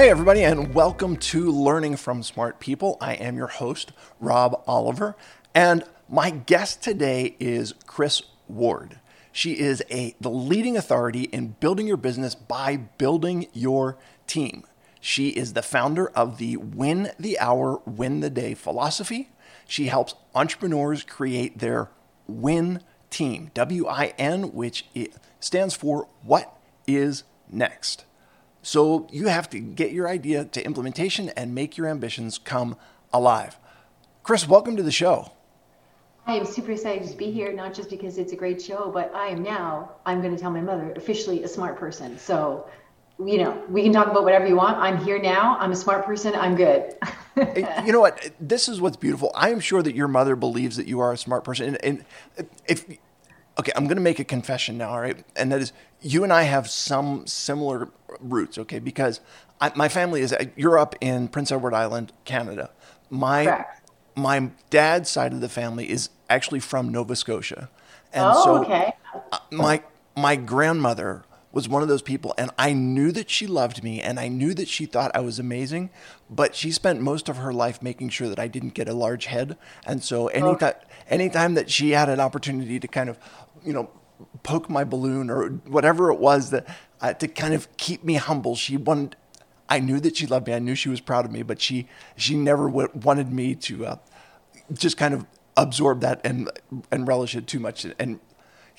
Hey, everybody, and welcome to Learning from Smart People. I am your host, Rob Oliver, and my guest today is Kris Ward. She is a the leading authority in building your business by building your team. She is the founder of the Win the Hour, Win the Day philosophy. She helps entrepreneurs create their win team, W I N, which stands for what is next. So you have to get your idea to implementation and make your ambitions come alive. Kris, welcome to the show. I am super excited to be here, not just because it's a great show, but I am now, I'm going to tell my mother, officially a smart person. So, you know, we can talk about whatever you want. I'm here now. I'm a smart person. I'm good. you know what? This is what's beautiful. I am sure that your mother believes that you are a smart person. And, and if, okay, I'm going to make a confession now, all right? And that is, you and I have some similar roots, okay? Because I, my family is, you're up in Prince Edward Island, Canada. My, Correct. my dad's side of the family is actually from Nova Scotia. And oh, so okay. My, my grandmother was one of those people and I knew that she loved me and I knew that she thought I was amazing, but she spent most of her life making sure that I didn't get a large head. And so anytime okay. anytime that she had an opportunity to kind of, you know, poke my balloon or whatever it was that uh, to kind of keep me humble, she wanted I knew that she loved me. I knew she was proud of me, but she she never w- wanted me to uh, just kind of absorb that and and relish it too much and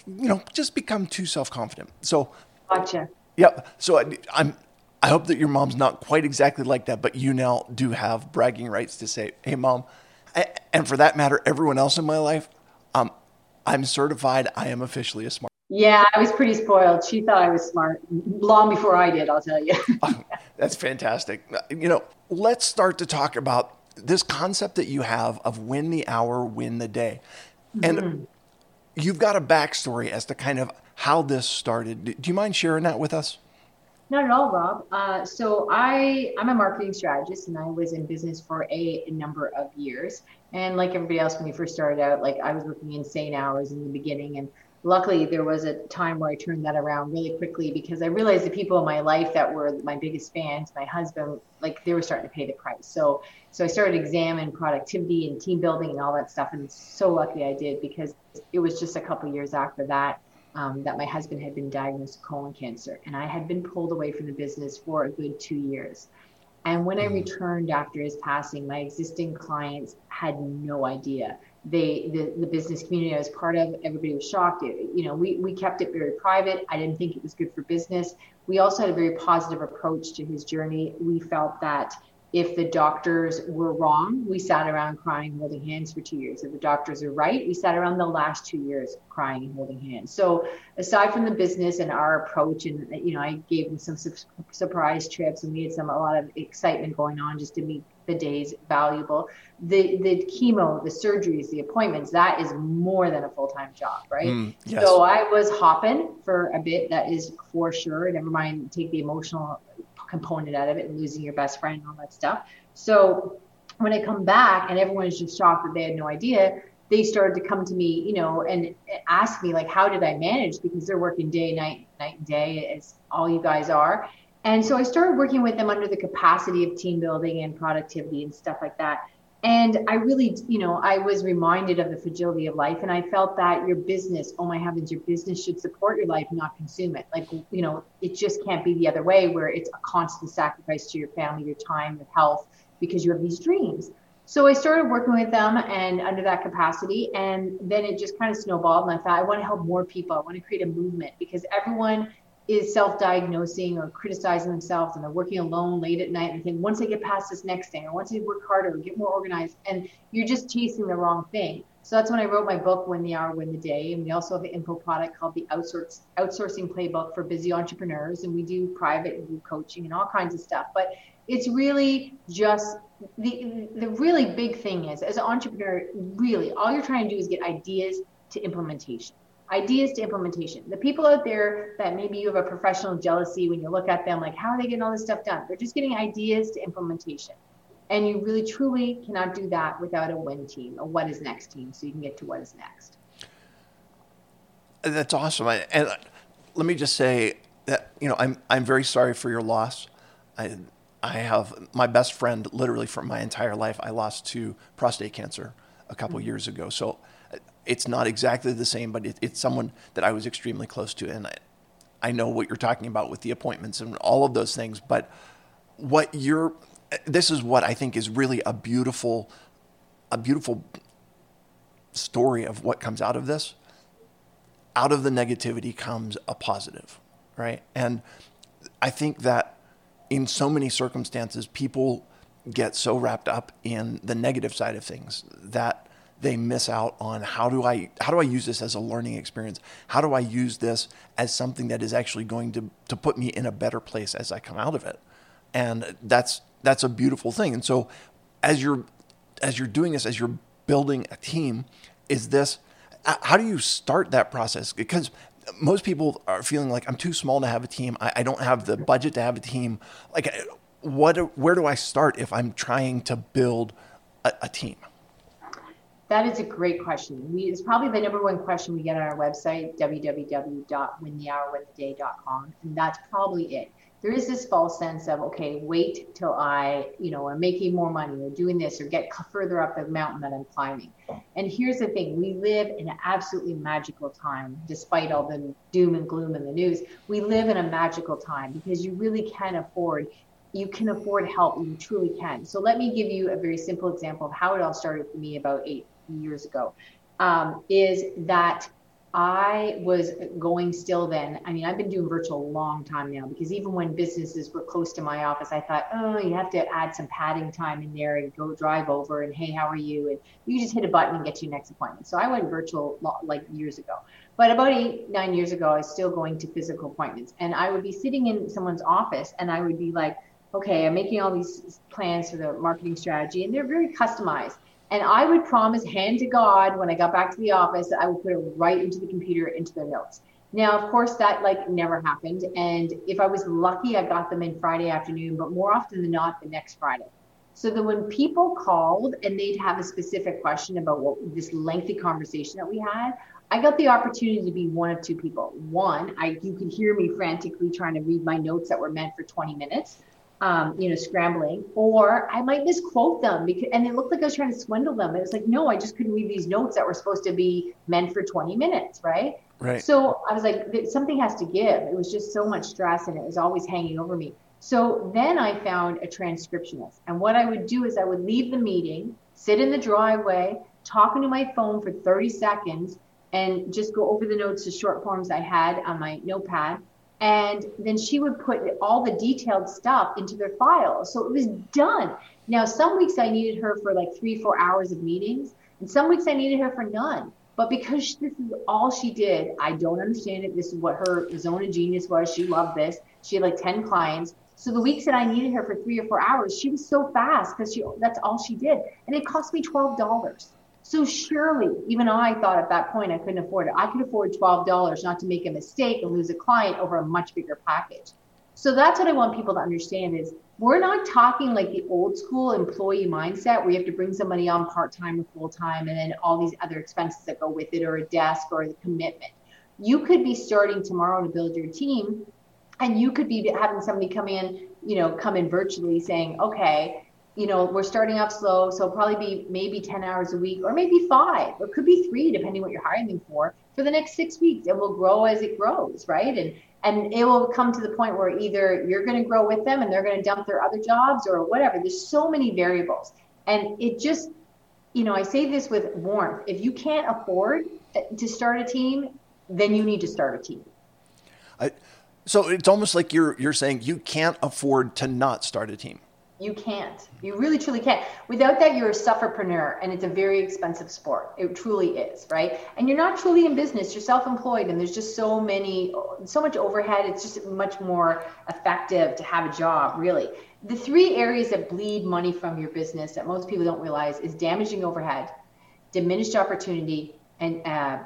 you know just become too self confident. So Gotcha. Yeah. So I, I'm. I hope that your mom's not quite exactly like that, but you now do have bragging rights to say, "Hey, mom," I, and for that matter, everyone else in my life, um, I'm certified. I am officially a smart. Yeah, I was pretty spoiled. She thought I was smart long before I did. I'll tell you. That's fantastic. You know, let's start to talk about this concept that you have of win the hour, win the day, and mm-hmm. you've got a backstory as to kind of how this started. Do you mind sharing that with us? Not at all, Rob. Uh, so I I'm a marketing strategist, and I was in business for a, a, number of years. And like everybody else, when we first started out, like I was working insane hours in the beginning, and luckily there was a time where I turned that around really quickly because I realized the people in my life that were my biggest fans, my husband, like they were starting to pay the price. So so I started examining productivity and team building and all that stuff, and so lucky I did because it was just a couple years after that um, that my husband had been diagnosed with colon cancer, and I had been pulled away from the business for a good two years. And when I mm. returned after his passing, my existing clients had no idea. They, the, the business community I was part of, everybody was shocked. It, you know, we, we kept it very private. I didn't think it was good for business. We also had a very positive approach to his journey. We felt that if the doctors were wrong, we sat around crying, holding hands for two years. If the doctors are right, we sat around the last two years crying and holding hands. So aside from the business and our approach, and you know, I gave them some su- surprise trips, and we had some a lot of excitement going on just to make the days valuable. The the chemo, the surgeries, the appointments, that is more than a full time job, right? Mm, yes. So I was hopping for a bit. That is for sure. Never mind, take the emotional component out of it and losing your best friend and all that stuff. So when I come back and everyone is just shocked that they had no idea, they started to come to me, you know, and ask me like, how did I manage? Because they're working day, night, night and day, as all you guys are. And so I started working with them under the capacity of team building and productivity and stuff like that and i really you know i was reminded of the fragility of life and i felt that your business oh my heavens your business should support your life not consume it. Like you know it just can't be the other way where it's a constant sacrifice to your family your time your health because you have these dreams. So i started working with them and under that capacity and then it just kind of snowballed and i thought i want to help more people. I want to create a movement because everyone is self-diagnosing or criticizing themselves and they're working alone late at night and think once I get past this next thing or once I work harder or get more organized and you're just chasing the wrong thing. So that's when I wrote my book, Win the Hour, Win the Day. And we also have an info product called the Outsource, Outsourcing Playbook for Busy Entrepreneurs. And we do private group coaching and all kinds of stuff. But it's really just the, the really big thing is as an entrepreneur, really all you're trying to do is get ideas to implementation ideas to implementation. The people out there that maybe you have a professional jealousy when you look at them, like, how are they getting all this stuff done? They're just getting ideas to implementation. And you really truly cannot do that without a win team, a what is next team, so you can get to what is next. That's awesome. And let me just say that, you know, I'm, I'm very sorry for your loss. I, I have my best friend, literally for my entire life, I lost to prostate cancer a couple mm-hmm. years ago. So it's not exactly the same, but it, it's someone that I was extremely close to. And I, I know what you're talking about with the appointments and all of those things. But what you're, this is what I think is really a beautiful, a beautiful story of what comes out of this. Out of the negativity comes a positive, right? And I think that in so many circumstances, people get so wrapped up in the negative side of things that they miss out on how do I how do I use this as a learning experience? How do I use this as something that is actually going to to put me in a better place as I come out of it? And that's that's a beautiful thing. And so as you're as you're doing this, as you're building a team, is this how do you start that process? Because most people are feeling like I'm too small to have a team. I, I don't have the budget to have a team. Like, what? Where do I start if I'm trying to build a, a team? That is a great question. We, it's probably the number one question we get on our website, www.winthehourwintheday.com. And that's probably it. There is this false sense of, okay, wait till I, you know, am making more money or doing this or get further up the mountain that I'm climbing. And here's the thing we live in an absolutely magical time, despite all the doom and gloom in the news. We live in a magical time because you really can afford you can afford help you truly can so let me give you a very simple example of how it all started for me about eight years ago, um, is that I was going still then. I mean, I've been doing virtual a long time now because even when businesses were close to my office, I thought, oh, you have to add some padding time in there and go drive over and hey, how are you? And you just hit a button and get to your next appointment. So I went virtual like years ago. But about eight, nine years ago, I was still going to physical appointments. And I would be sitting in someone's office and I would be like, okay, I'm making all these plans for the marketing strategy and they're very customized. And I would promise hand to God when I got back to the office I would put it right into the computer, into their notes. Now, of course, that like never happened. And if I was lucky, I got them in Friday afternoon, but more often than not, the next Friday. So that when people called and they'd have a specific question about what this lengthy conversation that we had, I got the opportunity to be one of two people. One, I you could hear me frantically trying to read my notes that were meant for 20 minutes um, you know, scrambling, or I might misquote them because, and it looked like I was trying to swindle them. It was like, no, I just couldn't read these notes that were supposed to be meant for 20 minutes, right? Right. So I was like, something has to give. It was just so much stress, and it was always hanging over me. So then I found a transcriptionist, and what I would do is I would leave the meeting, sit in the driveway, talking to my phone for 30 seconds, and just go over the notes, the short forms I had on my notepad and then she would put all the detailed stuff into their files. So it was done. Now, some weeks I needed her for like three, four hours of meetings, and some weeks I needed her for none. But because this is all she did, I don't understand it. This is what her zone of genius was. She loved this. She had like 10 clients. So the weeks that I needed her for three or four hours, she was so fast because she that's all she did. And it cost me $12. So surely, even I thought at that point I couldn't afford it. I could afford $12 not to make a mistake and lose a client over a much bigger package. So that's what I want people to understand is we're not talking like the old school employee mindset where you have to bring somebody on part-time or full-time and then all these other expenses that go with it or a desk or the commitment. You could be starting tomorrow to build your team and you could be having somebody come in, you know, come in virtually saying, okay, you know, we're starting off slow, so probably be maybe 10 hours a week or maybe five, or could be three, depending what you're hiring them for, for the next six weeks. It will grow as it grows, right? And and it will come to the point where either you're going to grow with them and they're going to dump their other jobs or whatever. There's so many variables. And it just, you know, I say this with warmth. If you can't afford to start a team, then you need to start a team. I, so it's almost like you're you're saying you can't afford to not start a team. You can't. You really truly can't. Without that, you're a sufferpreneur, and it's a very expensive sport. It truly is, right? And you're not truly in business. You're self-employed, and there's just so many, so much overhead. It's just much more effective to have a job, really. The three areas that bleed money from your business that most people don't realize is damaging overhead, diminished opportunity, and uh,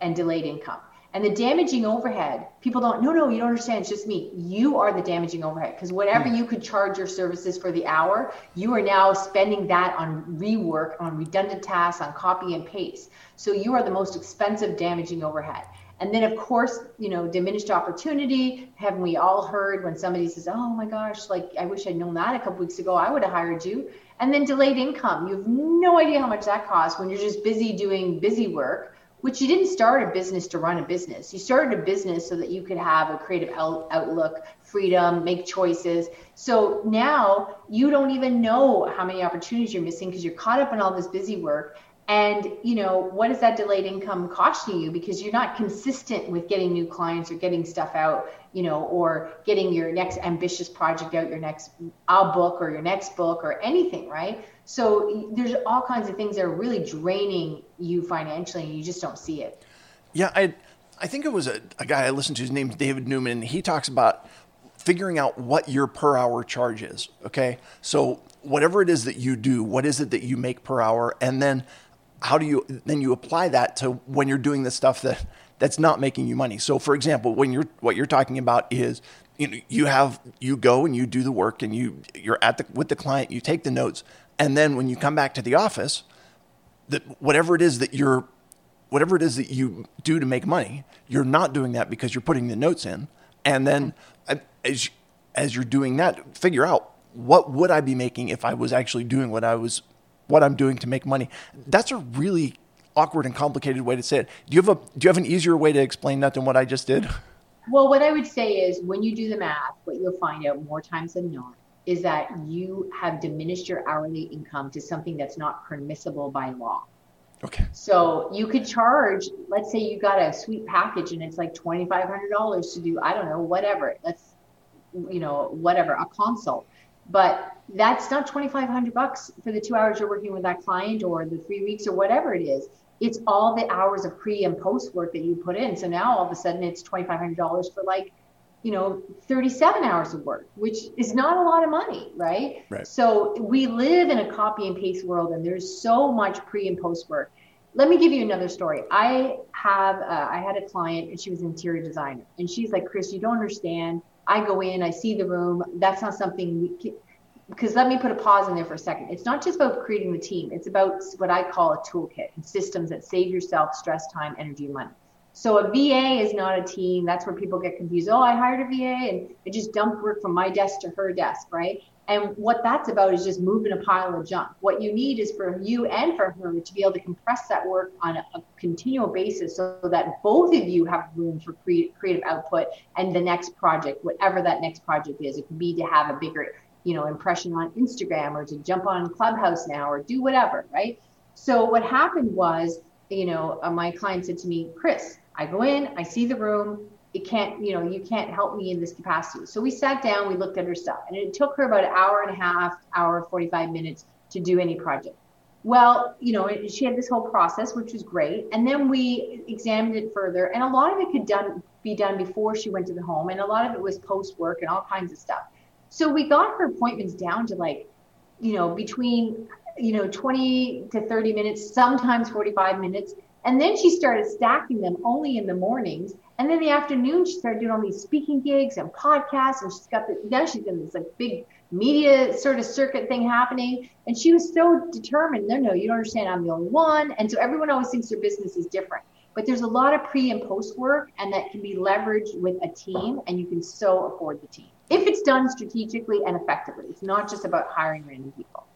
and delayed income. And the damaging overhead, people don't, no, no, you don't understand. It's just me. You are the damaging overhead because whatever mm. you could charge your services for the hour, you are now spending that on rework, on redundant tasks, on copy and paste. So you are the most expensive damaging overhead. And then, of course, you know, diminished opportunity. Haven't we all heard when somebody says, "Oh my gosh, like I wish I'd known that a couple weeks ago. I would have hired you." And then delayed income. You have no idea how much that costs when you're just busy doing busy work which you didn't start a business to run a business. You started a business so that you could have a creative out- outlook, freedom, make choices. So now you don't even know how many opportunities you're missing because you're caught up in all this busy work. And you know what is that delayed income costing you because you're not consistent with getting new clients or getting stuff out, you know, or getting your next ambitious project out, your next a book or your next book or anything, right? So there's all kinds of things that are really draining you financially, and you just don't see it. Yeah, I I think it was a, a guy I listened to. His name's David Newman. And he talks about figuring out what your per hour charge is. Okay, so whatever it is that you do, what is it that you make per hour, and then how do you then you apply that to when you're doing the stuff that that's not making you money. So, for example, when you're what you're talking about is you know you have you go and you do the work and you you're at the with the client, you take the notes, and then when you come back to the office, that whatever it is that you're whatever it is that you do to make money, you're not doing that because you're putting the notes in. And then uh, as as you're doing that, figure out what would I be making if I was actually doing what I was what I'm doing to make money. That's a really awkward and complicated way to say it. Do you have a do you have an easier way to explain that than what I just did? Well, what I would say is when you do the math, what you'll find out more times than not is that you have diminished your hourly income to something that's not permissible by law. Okay. So you could charge, let's say you got a sweet package and it's like $2,500 to do, I don't know, whatever. Let's, you know, whatever, a consult. But that's not 2,500 bucks for the two hours you're working with that client or the three weeks or whatever it is. It's all the hours of pre and post work that you put in. So now all of a sudden it's $2,500 for like you know 37 hours of work which is not a lot of money right? right so we live in a copy and paste world and there's so much pre and post work let me give you another story i have uh, i had a client and she was an interior designer and she's like kris you don't understand i go in i see the room that's not something we can, because let me put a pause in there for a second. It's not just about creating the team. It's about what I call a toolkit and systems that save yourself stress, time, energy, and money. So a VA is not a team. That's where people get confused. Oh, I hired a VA and I just dumped work from my desk to her desk, right? And what that's about is just moving a pile of junk. What you need is for you and for her to be able to compress that work on a, a continual basis so that both of you have room for cre- creative output and the next project, whatever that next project is. It could be to have a bigger, you know, impression on Instagram or to jump on Clubhouse now or do whatever, right? So what happened was, you know, uh, my client said to me, Kris, I go in, I see the room. It can't, you know, you can't help me in this capacity. So we sat down, we looked at her stuff, and it took her about an hour and a half, hour, 45 minutes to do any project. Well, you know, she had this whole process, which was great. And then we examined it further, and a lot of it could done be done before she went to the home, and a lot of it was post work and all kinds of stuff. So we got her appointments down to like, you know, between you know 20 to 30 minutes, sometimes 45 minutes. And then she started stacking them only in the mornings. And then the afternoon, she started doing all these speaking gigs and podcasts. And she's got the, now she's in this like big media sort of circuit thing happening. And she was so determined. No, no, you don't understand. I'm the only one. And so everyone always thinks their business is different. But there's a lot of pre and post work, and that can be leveraged with a team, and you can so afford the team if it's done strategically and effectively. It's not just about hiring random people.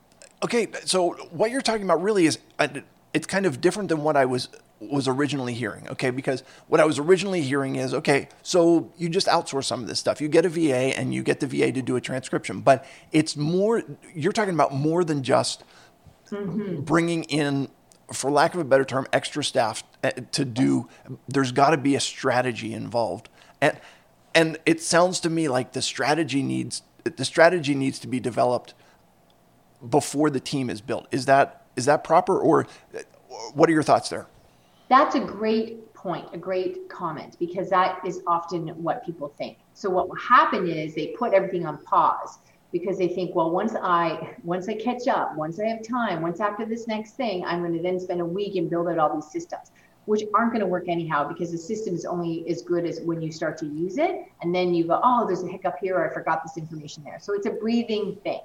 Okay, so what you're talking about really is uh, it's kind of different than what I was was originally hearing. Okay, because what I was originally hearing is okay, so you just outsource some of this stuff. You get a VA and you get the VA to do a transcription, but it's more. You're talking about more than just mm-hmm. bringing in, for lack of a better term, extra staff uh, to do. There's got to be a strategy involved, and and it sounds to me like the strategy needs the strategy needs to be developed before the team is built. Is that is that proper, or what are your thoughts there? That's a great point, a great comment, because that is often what people think. So what will happen is they put everything on pause because they think, well, once I once I catch up, once I have time, once after this next thing, I'm going to then spend a week and build out all these systems, which aren't going to work anyhow because the system is only as good as when you start to use it, and then you go, oh, there's a hiccup here, or I forgot this information there. So it's a breathing thing.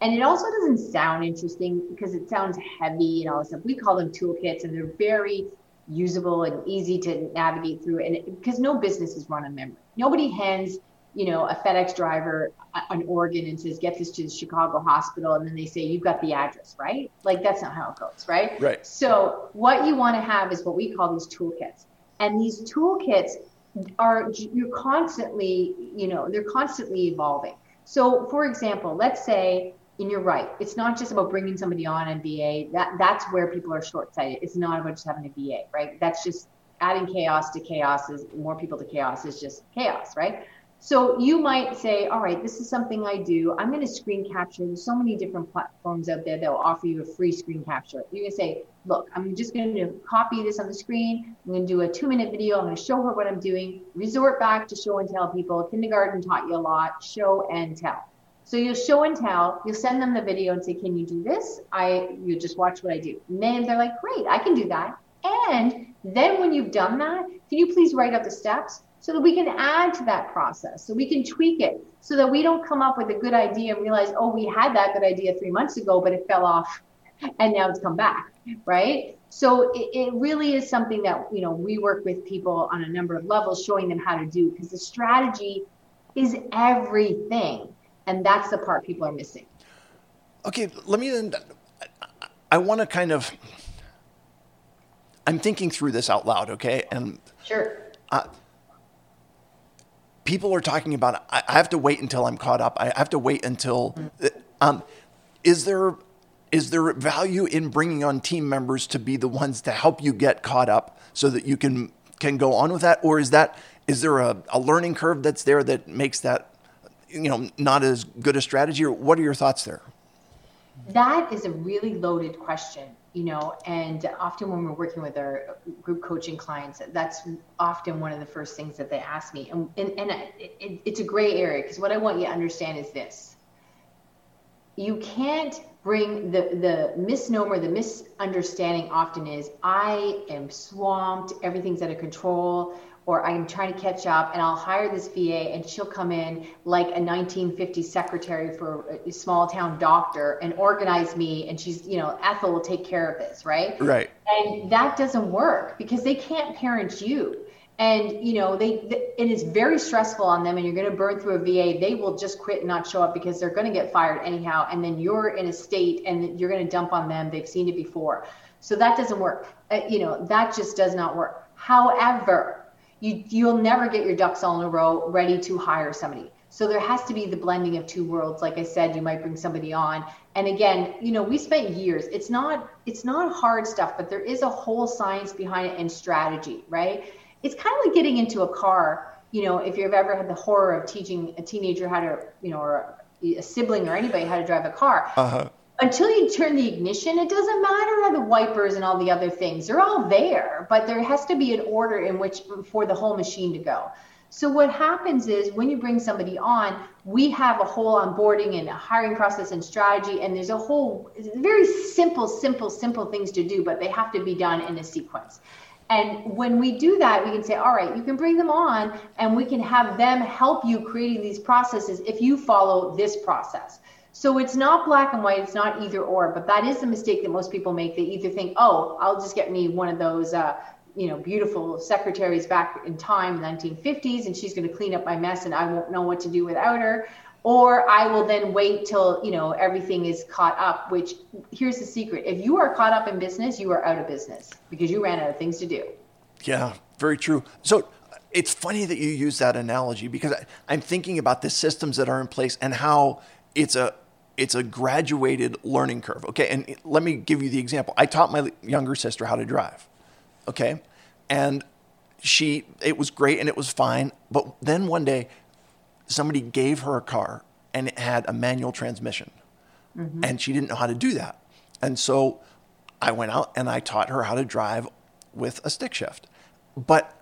And it also doesn't sound interesting because it sounds heavy and all this stuff. We call them toolkits and they're very usable and easy to navigate through. And because no business is run on memory, nobody hands you know a FedEx driver an organ and says get this to the Chicago hospital, and then they say you've got the address, right? Like that's not how it goes, right? Right. So what you want to have is what we call these toolkits, and these toolkits are you're constantly you know they're constantly evolving. So for example, let's say and you're right. It's not just about bringing somebody on and VA. That that's where people are short-sighted. It's not about just having a VA, right? That's just adding chaos to chaos is more people to chaos is just chaos, right? So you might say, all right, this is something I do. I'm going to screen capture. There's so many different platforms out there that will offer you a free screen capture. You can say, look, I'm just going to copy this on the screen. I'm going to do a two minute video. I'm going to show her what I'm doing. Resort back to show and tell people. Kindergarten taught you a lot. Show and tell. So you'll show and tell, you'll send them the video and say, Can you do this? I you just watch what I do. And then they're like, Great, I can do that. And then when you've done that, can you please write up the steps so that we can add to that process, so we can tweak it, so that we don't come up with a good idea and realize, oh, we had that good idea three months ago, but it fell off and now it's come back, right? So it, it really is something that, you know, we work with people on a number of levels, showing them how to do because the strategy is everything and that's the part people are missing. Okay, let me then. I want to kind of. I'm thinking through this out loud, okay? And sure. Uh, people are talking about. I have to wait until I'm caught up. I have to wait until. Mm-hmm. Um, is there is there value in bringing on team members to be the ones to help you get caught up so that you can can go on with that, or is that is there a, a learning curve that's there that makes that you know not as good a strategy or what are your thoughts there? That is a really loaded question you know and often when we're working with our group coaching clients that's often one of the first things that they ask me. And, and, and it, it, it's a gray area because what i want you to understand is this. You can't bring the the misnomer the misunderstanding often is i am swamped everything's out of control or I'm trying to catch up and I'll hire this VA and she'll come in like a 1950 secretary for a small town doctor and organize me and she's, you know, Ethel will take care of this, right? Right. And that doesn't work because they can't parent you. And you know they, and it is very stressful on them, and you're going to burn through a VA. They will just quit and not show up because they're going to get fired anyhow. And then you're in a state, and you're going to dump on them. They've seen it before, so that doesn't work. Uh, you know that just does not work. However, you you'll never get your ducks all in a row ready to hire somebody. So there has to be the blending of two worlds. Like I said, you might bring somebody on. And again, you know, we spent years. It's not it's not hard stuff, but there is a whole science behind it and strategy, right? It's kind of like getting into a car. You know, if you've ever had the horror of teaching a teenager how to, you know, or a sibling or anybody how to drive a car. Uh-huh until you turn the ignition, it doesn't matter the wipers and all the other things. They're all there, but there has to be an order in which for the whole machine to go. So what happens is when you bring somebody on, we have a whole onboarding and a hiring process and strategy, and there's a whole very simple, simple, simple things to do, but they have to be done in a sequence. And when we do that, we can say, all right, you can bring them on and we can have them help you creating these processes if you follow this process. So it's not black and white, it's not either or, but that is the mistake that most people make. They either think, oh, I'll just get me one of those, uh, you know, beautiful secretaries back in time, 1950s, and she's going to clean up my mess and I won't know what to do without her. Or I will then wait till, you know, everything is caught up, which here's the secret. If you are caught up in business, you are out of business because you ran out of things to do. Yeah, very true. So it's funny that you use that analogy because I, I'm thinking about the systems that are in place and how it's a it's a graduated learning curve. Okay, and let me give you the example. I taught my younger sister how to drive. Okay, and she it was great and it was fine, but then one day somebody gave her a car and it had a manual transmission, mm-hmm. and she didn't know how to do that, and so I went out and I taught her how to drive with a stick shift, but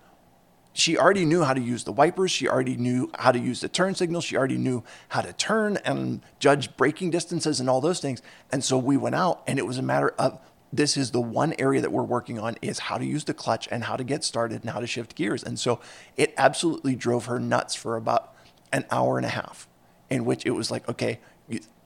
she already knew how to use the wipers. She already knew how to use the turn signals. She already knew how to turn and judge braking distances and all those things. And so we went out, and it was a matter of this is the one area that we're working on is how to use the clutch and how to get started and how to shift gears. And so it absolutely drove her nuts for about an hour and a half, in which it was like, okay,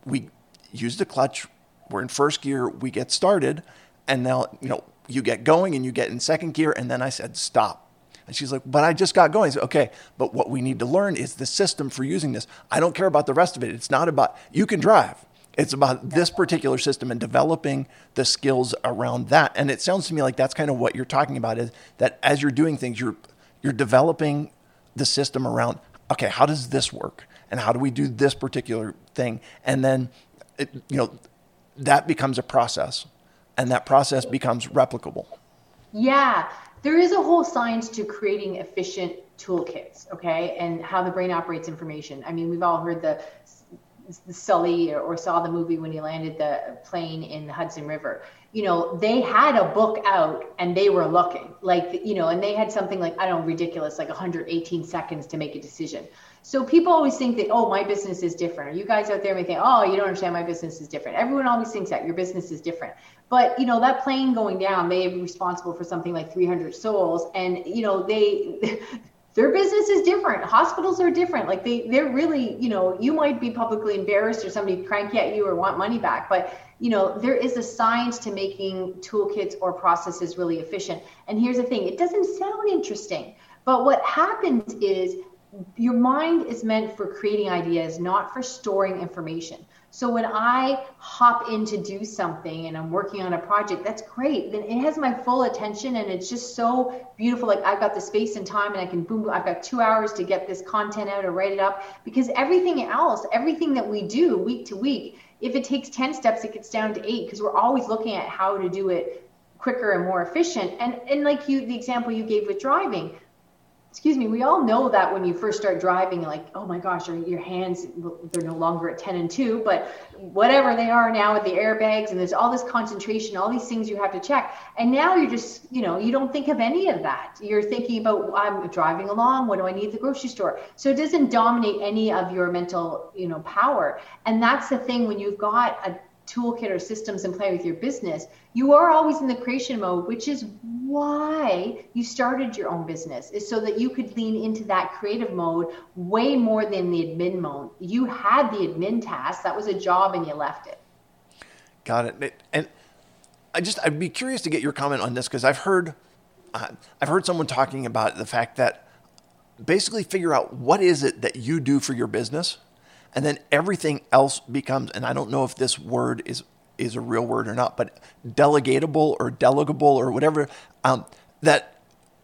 we use the clutch, we're in first gear, we get started, and now you know you get going and you get in second gear. And then I said, stop. And she's like, but I just got going. I said, okay, but what we need to learn is the system for using this. I don't care about the rest of it. It's not about, you can drive. It's about this particular system and developing the skills around that. And it sounds to me like that's kind of what you're talking about is that as you're doing things, you're, you're developing the system around, okay, how does this work? And how do we do this particular thing? And then, it, you know, that becomes a process and that process becomes replicable. Yeah, there is a whole science to creating efficient toolkits, okay, and how the brain operates information. I mean, we've all heard the the Sully or saw the movie when he landed the plane in the Hudson River. You know, they had a book out and they were looking like, you know, and they had something like, I don't know, ridiculous, like 118 seconds to make a decision. So people always think that, oh, my business is different. You guys out there may think, oh, you don't understand, my business is different. Everyone always thinks that your business is different. But you know, that plane going down may be responsible for something like 300 souls, and you know, they their business is different. Hospitals are different. Like they, they're really, you know, you might be publicly embarrassed or somebody cranky at you or want money back, but you know, there is a science to making toolkits or processes really efficient. And here's the thing: it doesn't sound interesting, but what happens is your mind is meant for creating ideas, not for storing information. So when I hop in to do something and I'm working on a project, that's great. Then it has my full attention and it's just so beautiful. Like I've got the space and time and I can boom, I've got two hours to get this content out or write it up because everything else, everything that we do week to week, if it takes 10 steps, it gets down to eight because we're always looking at how to do it quicker and more efficient. And, and like you, the example you gave with driving, excuse me, we all know that when you first start driving, like, oh my gosh, your your hands, they're no longer at 10 and 2, but whatever they are now with the airbags, and there's all this concentration, all these things you have to check. And now you're just, you know, you don't think of any of that. You're thinking about, I'm driving along, what do I need at the grocery store? So it doesn't dominate any of your mental, you know, power. And that's the thing when you've got a toolkit or systems in play with your business, you are always in the creation mode, which is why you started your own business, is so that you could lean into that creative mode way more than the admin mode. You had the admin task, that was a job, and you left it. Got it. And I just, I'd be curious to get your comment on this because I've heard, uh, I've heard someone talking about the fact that basically figure out what is it that you do for your business and then everything else becomes and i don't know if this word is is a real word or not but delegatable or delegable or whatever um, that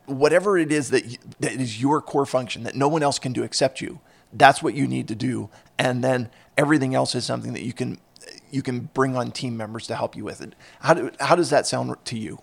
whatever it is that, you, that is your core function that no one else can do except you that's what you need to do. And then everything else is something that you can you can bring on team members to help you with it. How, do, how does that sound to you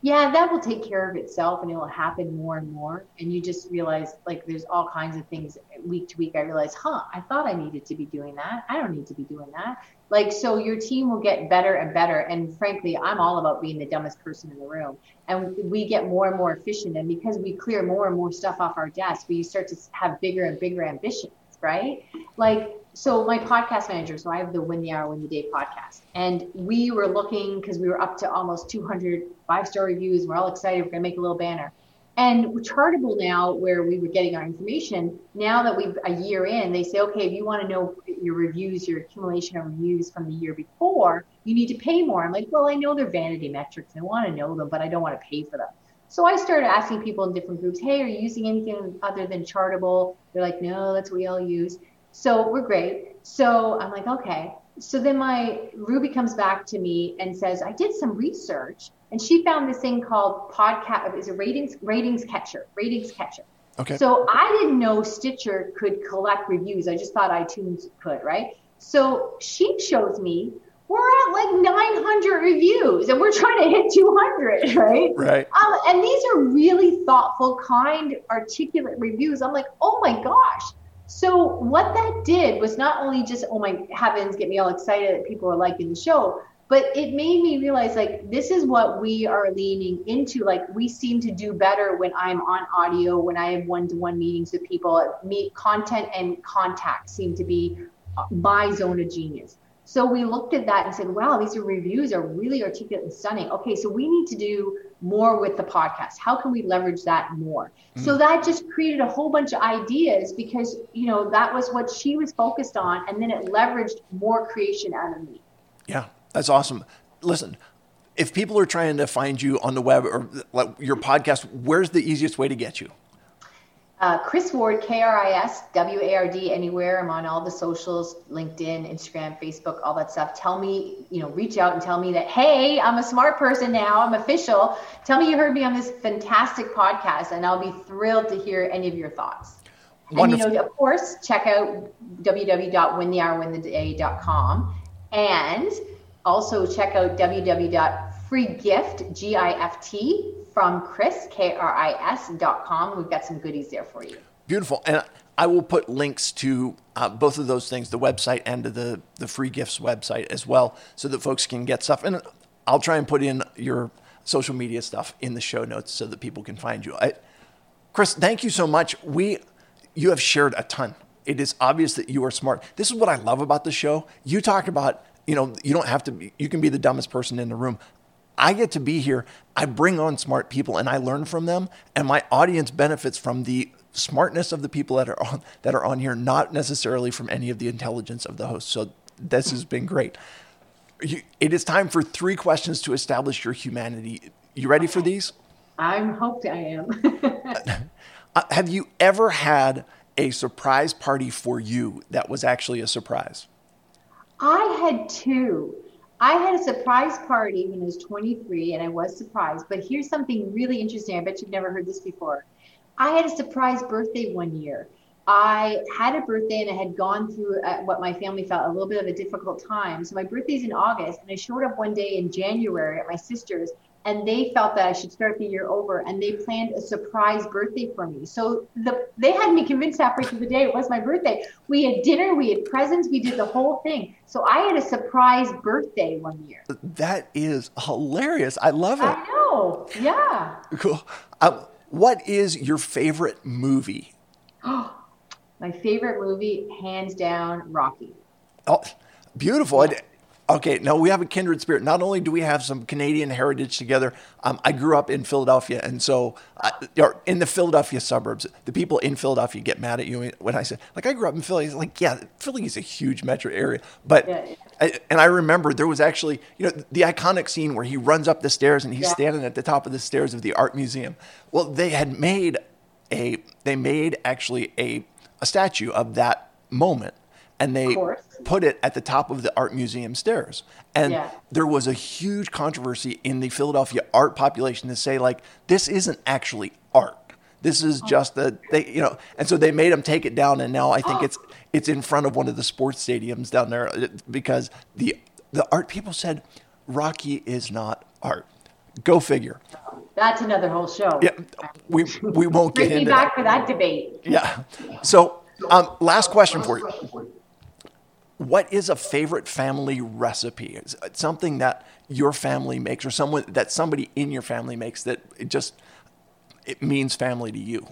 yeah, that will take care of itself and it will happen more and more. And you just realize like there's all kinds of things week to week. I realize, huh, I thought I needed to be doing that. I don't need to be doing that. Like, so your team will get better and better. And frankly, I'm all about being the dumbest person in the room. And we get more and more efficient. And because we clear more and more stuff off our desk, we start to have bigger and bigger ambitions, right? Like, so my podcast manager, so I have the Win the Hour, Win the Day podcast, and we were looking because we were up to almost 200 five star reviews. We're all excited. We're gonna make a little banner. And Chartable now, where we were getting our information, now that we've a year in, they say, okay, if you want to know your reviews, your accumulation of reviews from the year before, you need to pay more. I'm like, well, I know they're vanity metrics. I want to know them, but I don't want to pay for them. So I started asking people in different groups, hey, are you using anything other than Chartable? They're like, no, that's what we all use. So we're great. So I'm like, okay. So then my Ruby comes back to me and says, I did some research and she found this thing called podcast is a ratings ratings catcher, ratings catcher. Okay. So I didn't know Stitcher could collect reviews. I just thought iTunes could, right? So she shows me we're at like 900 reviews and we're trying to hit 200 right right um, and these are really thoughtful kind articulate reviews i'm like oh my gosh so what that did was not only just, oh my heavens, get me all excited that people are liking the show, but it made me realize like this is what we are leaning into. Like we seem to do better when I'm on audio, when I have one-to-one meetings with people. Meet content and contact seem to be uh, my zone of genius. So we looked at that and said, wow, these reviews are really articulate and stunning. Okay, so we need to do more with the podcast. How can we leverage that more? Mm. So that just created a whole bunch of ideas because, you know, that was what she was focused on. And then it leveraged more creation out of me. Yeah, that's awesome. Listen, if people are trying to find you on the web or like your podcast, where's the easiest way to get you? Uh, Kris Ward, K R I S W A R D, anywhere. I'm on all the socials LinkedIn, Instagram, Facebook, all that stuff. Tell me, you know, reach out and tell me that, hey, I'm a smart person now. I'm official. Tell me you heard me on this fantastic podcast, and I'll be thrilled to hear any of your thoughts. Wonderful. And, you know, of course, check out www.winthehourwintheday.com and also check out www.freegift, G I F T, from Kris, K R I S dot com. We've got some goodies there for you. Beautiful. And I will put links to uh, both of those things, the website and to the, the free gifts website as well, so that folks can get stuff. And I'll try and put in your social media stuff in the show notes so that people can find you. I, Kris, thank you so much. We, you have shared a ton. It is obvious that you are smart. This is what I love about the show. You talk about, you know, you don't have to be, you can be the dumbest person in the room. I get to be here. I bring on smart people and I learn from them, and my audience benefits from the smartness of the people that are on that are on here, not necessarily from any of the intelligence of the host. So this has been great. You, it is time for three questions to establish your humanity. You ready for these? I'm hoped I am. uh, have you ever had a surprise party for you that was actually a surprise? I had two. I had a surprise party when I was 23 and I was surprised. But here's something really interesting. I bet you've never heard this before. I had a surprise birthday one year. I had a birthday and I had gone through uh, what my family felt a little bit of a difficult time. So my birthday's in August and I showed up one day in January at my sister's and they felt that I should start the year over and they planned a surprise birthday for me. So the, they had me convinced halfway through the day it was my birthday. We had dinner, we had presents, we did the whole thing. So I had a surprise birthday one year. That is hilarious. I love it. I know. Yeah. Cool. Um, what is your favorite movie? my favorite movie, hands down, Rocky. Oh, beautiful. Yeah. Okay, no, we have a kindred spirit. Not only do we have some Canadian heritage together, um, I grew up in Philadelphia, and so uh, or in the Philadelphia suburbs. The people in Philadelphia get mad at you when I say, like, I grew up in Philly. It's like, yeah, Philly is a huge metro area, but yeah, yeah. I, and I remember there was actually, you know, the iconic scene where he runs up the stairs and he's yeah. standing at the top of the stairs of the art museum. Well, they had made a, they made actually a, a statue of that moment and they put it at the top of the art museum stairs. And yeah. there was a huge controversy in the Philadelphia art population to say like this isn't actually art. This is oh. just a they you know, and so they made them take it down, and now I think it's it's in front of one of the sports stadiums down there uh, because the the art people said Rocky is not art. Go figure. That's another whole show. Yeah, we we won't get into back that. for that debate. Yeah. So, um, last question for you what is a favorite family recipe? Something that your family makes or someone that somebody in your family makes that it just it means family to you.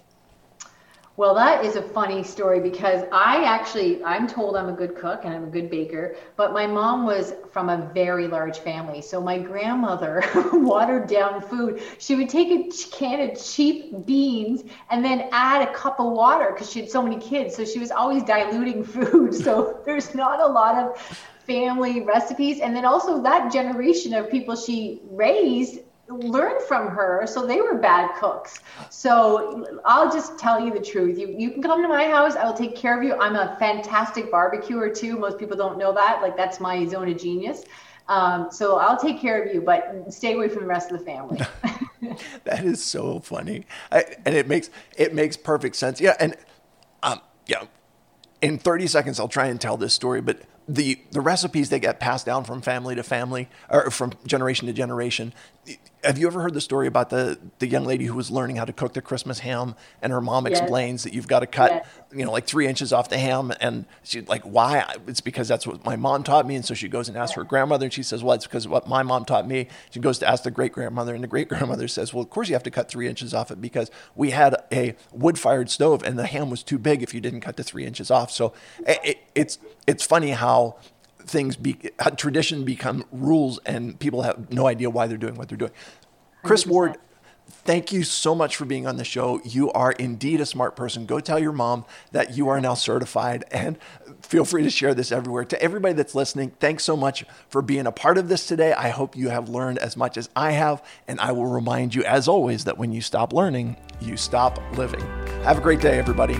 Well, that is a funny story because I actually, I'm told I'm a good cook and I'm a good baker, but my mom was from a very large family. So my grandmother watered down food. She would take a can of cheap beans and then add a cup of water because she had so many kids. So she was always diluting food. So there's not a lot of family recipes. And then also that generation of people she raised learned from her so they were bad cooks. So i'll just tell you the truth. You you can come to my house i will take care of you. I'm a fantastic barbecuer too most people don't know that like that's my zone of genius. Um, so i'll take care of you but stay away from the rest of the family. That is so funny. I, and it makes it makes perfect sense. Yeah and um yeah in 30 seconds i'll try and tell this story but the the recipes that get passed down from family to family or from generation to generation have you ever heard the story about the the young lady who was learning how to cook the Christmas ham, and her mom yes. explains that you've got to cut, yes. you know, like three inches off the ham, and she's like, "Why?" It's because that's what my mom taught me, and so she goes and asks her grandmother, and she says, "Well, it's because what my mom taught me." She goes to ask the great grandmother, and the great grandmother says, "Well, of course you have to cut three inches off it because we had a wood fired stove, and the ham was too big if you didn't cut the three inches off." So it, it's it's funny how things be uh, tradition become rules and people have no idea why they're doing what they're doing. Kris 100%. Ward, Thank you so much for being on the show. You are indeed a smart person. Go tell your mom that you are now certified and feel free to share this everywhere. To everybody that's listening, thanks so much for being a part of this today. I hope you have learned as much as I have. And I will remind you, as always, that when you stop learning, you stop living. Have a great day, everybody.